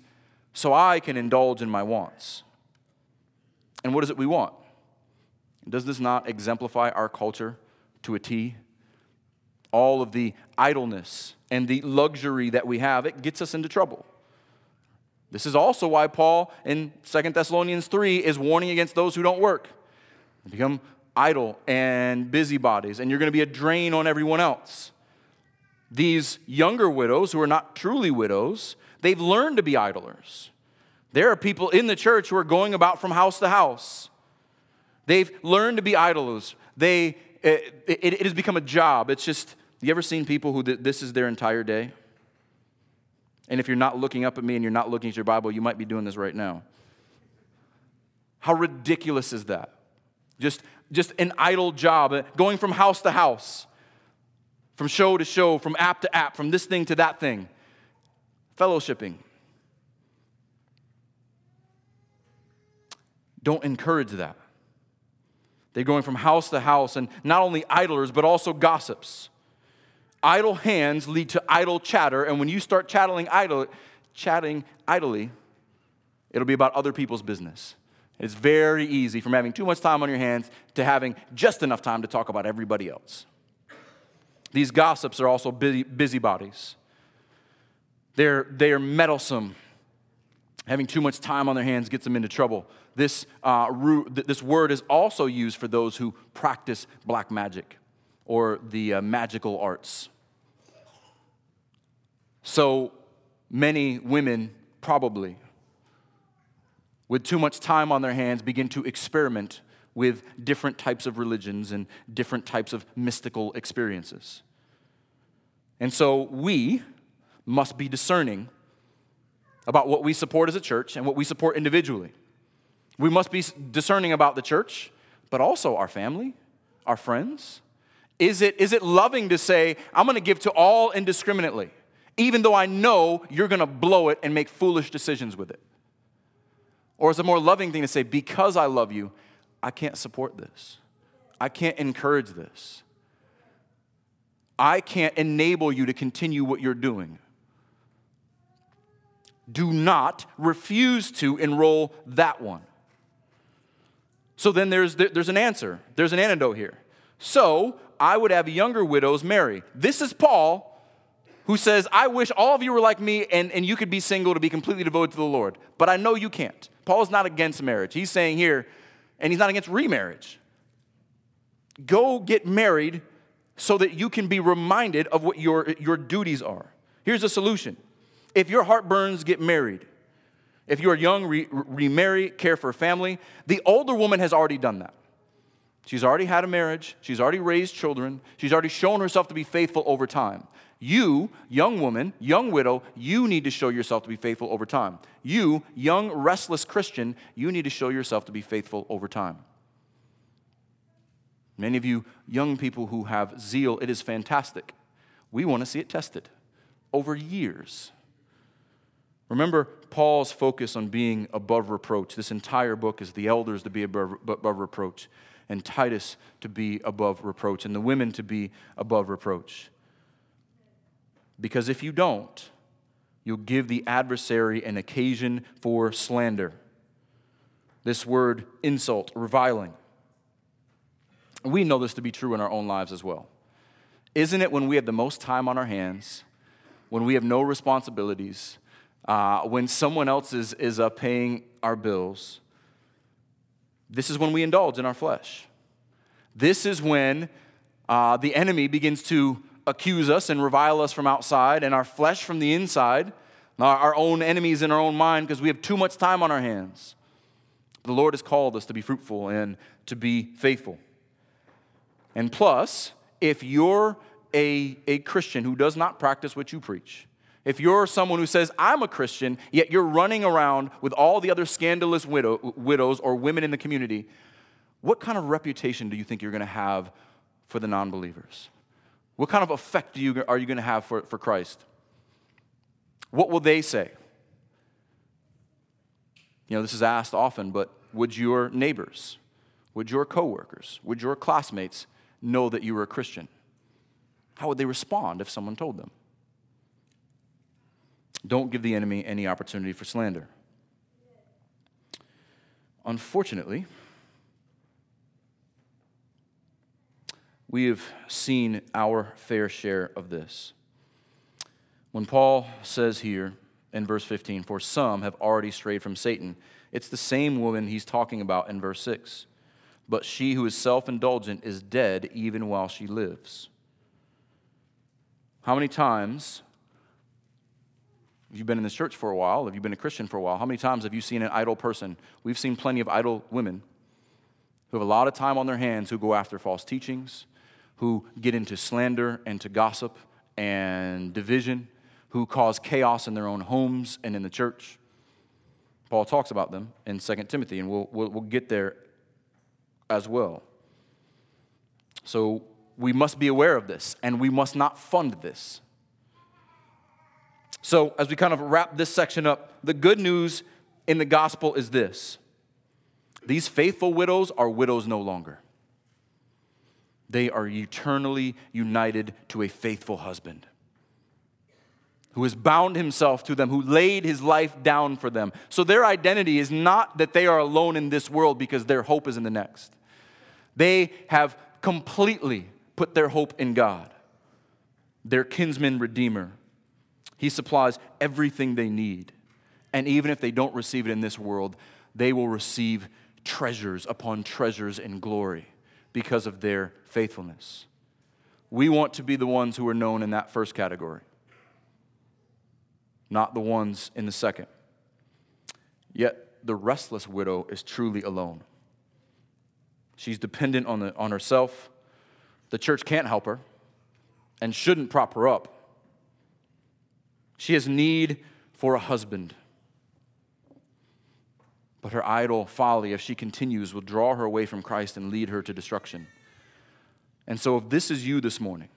so I can indulge in my wants. And what is it we want? Does this not exemplify our culture to a T? All of the idleness and the luxury that we have, it gets us into trouble. This is also why Paul in 2 Thessalonians 3 is warning against those who don't work. They become idle and busybodies, and you're going to be a drain on everyone else. These younger widows, who are not truly widows, they've learned to be idlers. There are people in the church who are going about from house to house. They've learned to be idlers. They, it, it, it has become a job. It's just, you ever seen people who this is their entire day? And if you're not looking up at me and you're not looking at your Bible, you might be doing this right now. How ridiculous is that? Just just an idle job, uh, going from house to house, from show to show, from app to app, from this thing to that thing. Fellowshipping. Don't encourage that. They're going from house to house, and not only idlers, but also gossips. Idle hands lead to idle chatter, and when you start chatting idle, chatting idly, it'll be about other people's business. It's very easy from having too much time on your hands to having just enough time to talk about everybody else. These gossips are also busy, busybodies. They're, they're meddlesome. Having too much time on their hands gets them into trouble. This, uh, this word is also used for those who practice black magic or the uh, magical arts. So many women, probably, with too much time on their hands, begin to experiment with different types of religions and different types of mystical experiences. And so we must be discerning about what we support as a church and what we support individually. We must be discerning about the church, but also our family, our friends. Is it, is it loving to say, I'm gonna give to all indiscriminately, even though I know you're gonna blow it and make foolish decisions with it? Or is it a more loving thing to say, because I love you, I can't support this? I can't encourage this. I can't enable you to continue what you're doing. Do not refuse to enroll that one. So then there's, there's an answer, there's an antidote here. So I would have younger widows marry. This is Paul who says, I wish all of you were like me and, and you could be single to be completely devoted to the Lord, but I know you can't. Paul is not against marriage. He's saying here, and he's not against remarriage. Go get married so that you can be reminded of what your, your duties are. Here's a solution if your heart burns, get married. If you're young, re- remarry, care for a family. The older woman has already done that. She's already had a marriage, she's already raised children, she's already shown herself to be faithful over time. You, young woman, young widow, you need to show yourself to be faithful over time. You, young, restless Christian, you need to show yourself to be faithful over time. Many of you young people who have zeal, it is fantastic. We want to see it tested over years. Remember Paul's focus on being above reproach. This entire book is the elders to be above, above reproach, and Titus to be above reproach, and the women to be above reproach. Because if you don't, you'll give the adversary an occasion for slander. This word, insult, reviling. We know this to be true in our own lives as well. Isn't it when we have the most time on our hands, when we have no responsibilities, uh, when someone else is, is uh, paying our bills? This is when we indulge in our flesh. This is when uh, the enemy begins to accuse us and revile us from outside, and our flesh from the inside, our own enemies in our own mind, because we have too much time on our hands. The Lord has called us to be fruitful and to be faithful. And plus, if you're a, a Christian who does not practice what you preach, if you're someone who says, I'm a Christian, yet you're running around with all the other scandalous widow, widows or women in the community, what kind of reputation do you think you're going to have for the non believers? What kind of effect you, are you going to have for, for Christ? What will they say? You know, this is asked often, but would your neighbors, would your coworkers, would your classmates know that you were a Christian? How would they respond if someone told them? Don't give the enemy any opportunity for slander. Unfortunately, we have seen our fair share of this. When Paul says here in verse 15, for some have already strayed from Satan, it's the same woman he's talking about in verse 6 but she who is self indulgent is dead even while she lives. How many times have you been in this church for a while? Have you been a Christian for a while? How many times have you seen an idle person? We've seen plenty of idle women who have a lot of time on their hands who go after false teachings, who get into slander and to gossip and division, who cause chaos in their own homes and in the church. Paul talks about them in 2 Timothy, and we'll, we'll, we'll get there as well. So we must be aware of this and we must not fund this. So, as we kind of wrap this section up, the good news in the gospel is this these faithful widows are widows no longer. They are eternally united to a faithful husband who has bound himself to them, who laid his life down for them. So their identity is not that they are alone in this world because their hope is in the next. They have completely put their hope in God, their kinsman redeemer. He supplies everything they need. And even if they don't receive it in this world, they will receive treasures upon treasures in glory because of their faithfulness. We want to be the ones who are known in that first category, not the ones in the second. Yet the restless widow is truly alone. She's dependent on, the, on herself. The church can't help her and shouldn't prop her up. She has need for a husband. But her idle folly, if she continues, will draw her away from Christ and lead her to destruction. And so, if this is you this morning,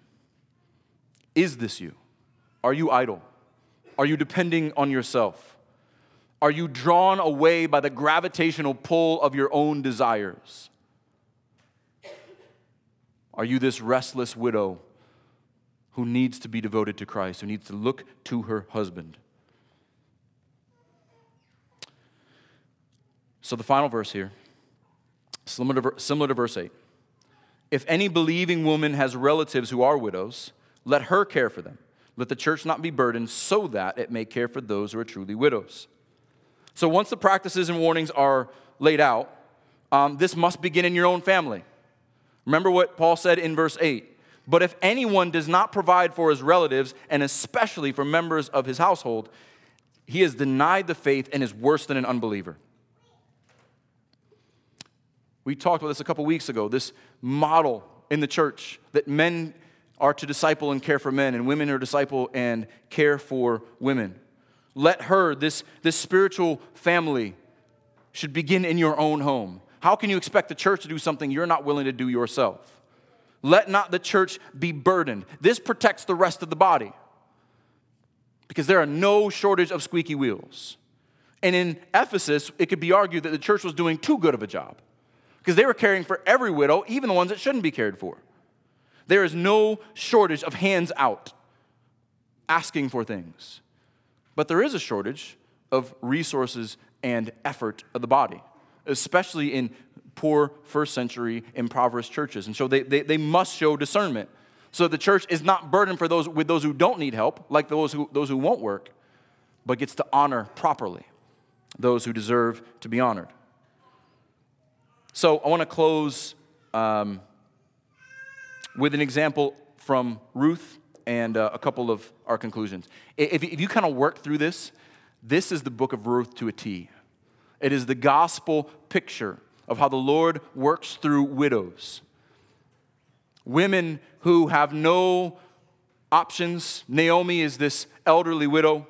is this you? Are you idle? Are you depending on yourself? Are you drawn away by the gravitational pull of your own desires? Are you this restless widow who needs to be devoted to Christ, who needs to look to her husband? So, the final verse here, similar to, similar to verse 8. If any believing woman has relatives who are widows, let her care for them. Let the church not be burdened so that it may care for those who are truly widows. So, once the practices and warnings are laid out, um, this must begin in your own family. Remember what Paul said in verse 8. But if anyone does not provide for his relatives, and especially for members of his household, he has denied the faith and is worse than an unbeliever. We talked about this a couple weeks ago this model in the church that men are to disciple and care for men, and women are disciple and care for women. Let her, this, this spiritual family, should begin in your own home. How can you expect the church to do something you're not willing to do yourself? Let not the church be burdened. This protects the rest of the body because there are no shortage of squeaky wheels. And in Ephesus, it could be argued that the church was doing too good of a job because they were caring for every widow, even the ones that shouldn't be cared for. There is no shortage of hands out asking for things. But there is a shortage of resources and effort of the body, especially in poor first century impoverished churches. And so they, they, they must show discernment. So the church is not burdened for those with those who don't need help, like those who, those who won't work, but gets to honor properly those who deserve to be honored. So I want to close um, with an example from Ruth and uh, a couple of our conclusions. If, if you kind of work through this, this is the book of Ruth to a T. It is the gospel picture of how the Lord works through widows. Women who have no options. Naomi is this elderly widow,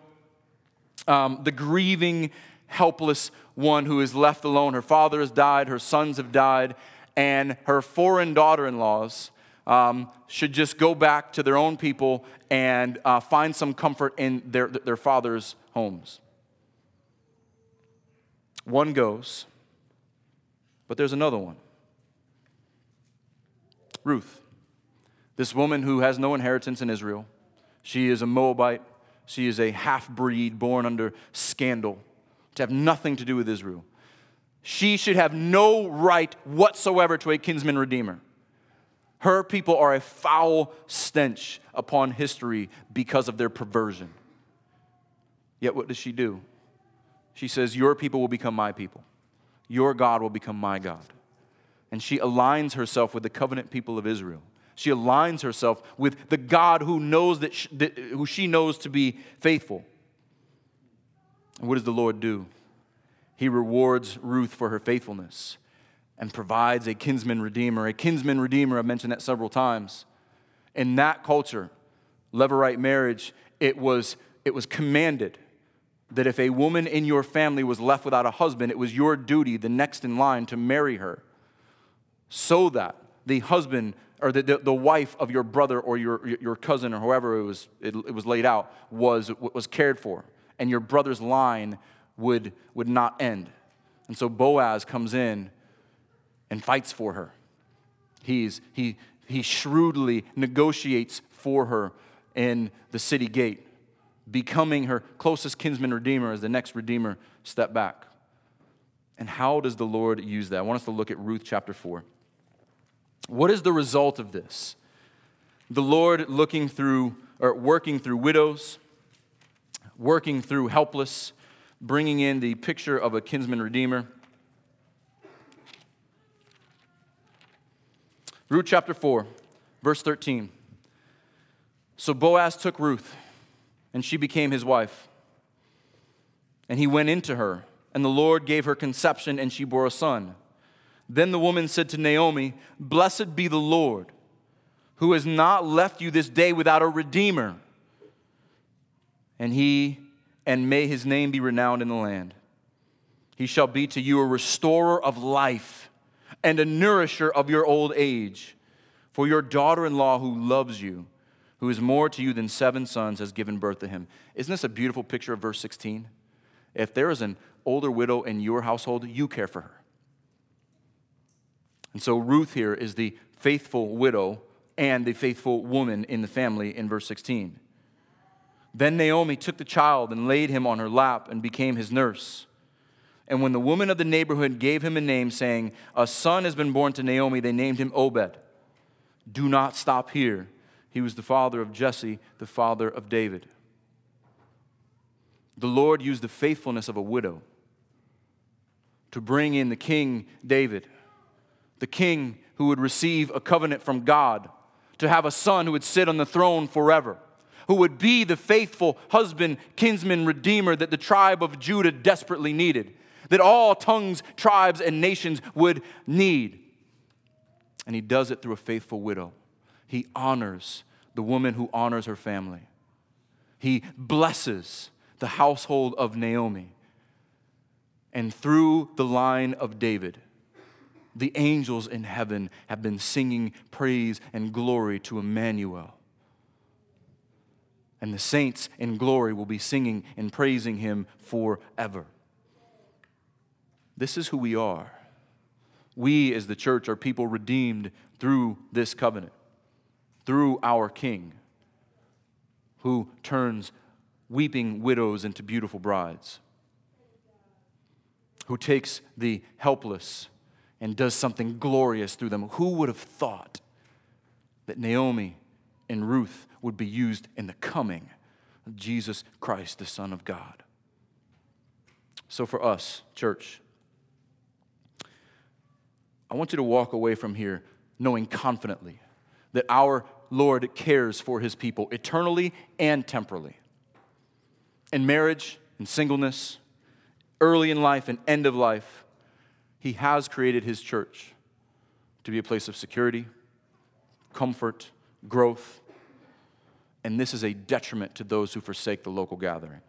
um, the grieving, helpless one who is left alone. Her father has died, her sons have died, and her foreign daughter in laws um, should just go back to their own people and uh, find some comfort in their, their father's homes. One goes, but there's another one Ruth, this woman who has no inheritance in Israel. She is a Moabite, she is a half breed born under scandal to have nothing to do with Israel. She should have no right whatsoever to a kinsman redeemer. Her people are a foul stench upon history because of their perversion. Yet, what does she do? She says, Your people will become my people, your God will become my God. And she aligns herself with the covenant people of Israel. She aligns herself with the God who knows that, she, that who she knows to be faithful. And what does the Lord do? He rewards Ruth for her faithfulness and provides a kinsman redeemer. A kinsman redeemer, I've mentioned that several times. In that culture, Levirate marriage, it was, it was commanded that if a woman in your family was left without a husband, it was your duty, the next in line, to marry her so that the husband or the, the, the, wife of your brother or your, your cousin or whoever it was, it, it was laid out was, was cared for and your brother's line would, would not end. And so Boaz comes in and fights for her. He's, he, he shrewdly negotiates for her in the city gate, becoming her closest kinsman redeemer as the next redeemer step back. And how does the Lord use that? I want us to look at Ruth chapter 4. What is the result of this? The Lord looking through or working through widows, working through helpless, bringing in the picture of a kinsman redeemer. Ruth chapter 4, verse 13. So Boaz took Ruth, and she became his wife. And he went into her, and the Lord gave her conception, and she bore a son. Then the woman said to Naomi, Blessed be the Lord, who has not left you this day without a redeemer. And he, and may his name be renowned in the land. He shall be to you a restorer of life and a nourisher of your old age. For your daughter in law who loves you, who is more to you than seven sons, has given birth to him. Isn't this a beautiful picture of verse 16? If there is an older widow in your household, you care for her. And so Ruth here is the faithful widow and the faithful woman in the family in verse 16. Then Naomi took the child and laid him on her lap and became his nurse. And when the woman of the neighborhood gave him a name, saying, A son has been born to Naomi, they named him Obed. Do not stop here. He was the father of Jesse, the father of David. The Lord used the faithfulness of a widow to bring in the king David, the king who would receive a covenant from God, to have a son who would sit on the throne forever, who would be the faithful husband, kinsman, redeemer that the tribe of Judah desperately needed that all tongues, tribes, and nations would need. And he does it through a faithful widow. He honors the woman who honors her family. He blesses the household of Naomi. And through the line of David, the angels in heaven have been singing praise and glory to Emmanuel. And the saints in glory will be singing and praising him forever. This is who we are. We, as the church, are people redeemed through this covenant, through our King, who turns weeping widows into beautiful brides, who takes the helpless and does something glorious through them. Who would have thought that Naomi and Ruth would be used in the coming of Jesus Christ, the Son of God? So, for us, church, I want you to walk away from here knowing confidently that our Lord cares for his people eternally and temporally. In marriage, in singleness, early in life and end of life, he has created his church to be a place of security, comfort, growth. And this is a detriment to those who forsake the local gathering.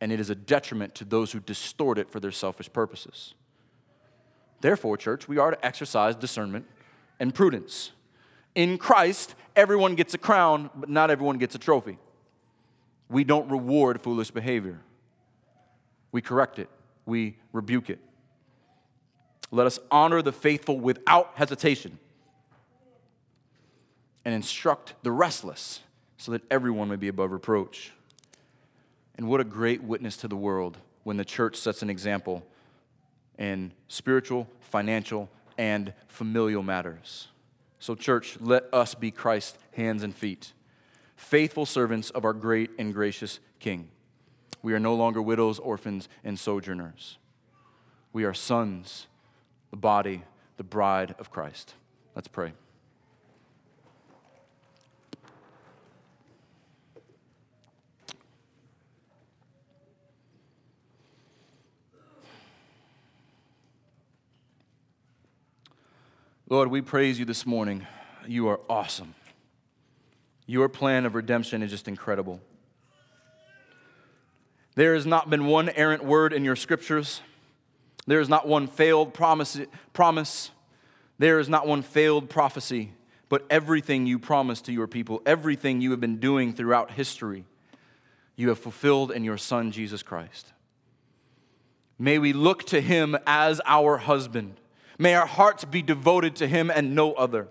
And it is a detriment to those who distort it for their selfish purposes. Therefore, church, we are to exercise discernment and prudence. In Christ, everyone gets a crown, but not everyone gets a trophy. We don't reward foolish behavior, we correct it, we rebuke it. Let us honor the faithful without hesitation and instruct the restless so that everyone may be above reproach. And what a great witness to the world when the church sets an example in spiritual, financial, and familial matters. So, church, let us be Christ's hands and feet, faithful servants of our great and gracious King. We are no longer widows, orphans, and sojourners. We are sons, the body, the bride of Christ. Let's pray. Lord, we praise you this morning. You are awesome. Your plan of redemption is just incredible. There has not been one errant word in your scriptures. There is not one failed promise, promise. There is not one failed prophecy. But everything you promised to your people, everything you have been doing throughout history, you have fulfilled in your Son, Jesus Christ. May we look to him as our husband May our hearts be devoted to Him and no other.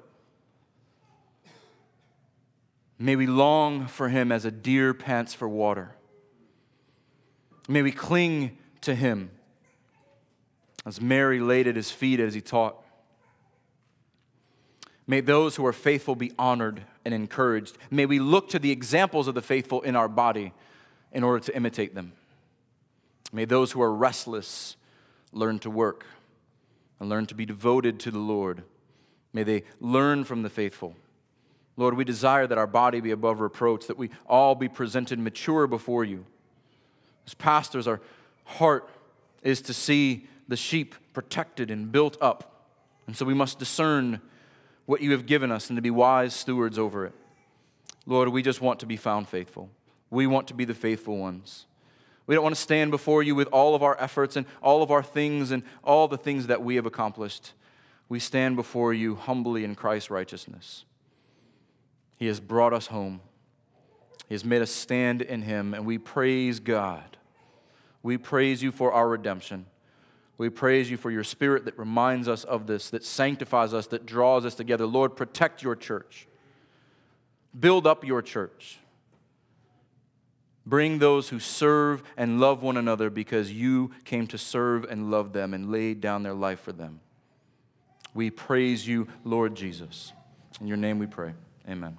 May we long for Him as a deer pants for water. May we cling to Him as Mary laid at His feet as He taught. May those who are faithful be honored and encouraged. May we look to the examples of the faithful in our body in order to imitate them. May those who are restless learn to work and learn to be devoted to the Lord. May they learn from the faithful. Lord, we desire that our body be above reproach, that we all be presented mature before you. As pastors, our heart is to see the sheep protected and built up. And so we must discern what you have given us and to be wise stewards over it. Lord, we just want to be found faithful. We want to be the faithful ones. We don't want to stand before you with all of our efforts and all of our things and all the things that we have accomplished. We stand before you humbly in Christ's righteousness. He has brought us home. He has made us stand in Him, and we praise God. We praise you for our redemption. We praise you for your spirit that reminds us of this, that sanctifies us, that draws us together. Lord, protect your church. Build up your church. Bring those who serve and love one another because you came to serve and love them and laid down their life for them. We praise you, Lord Jesus. In your name we pray. Amen.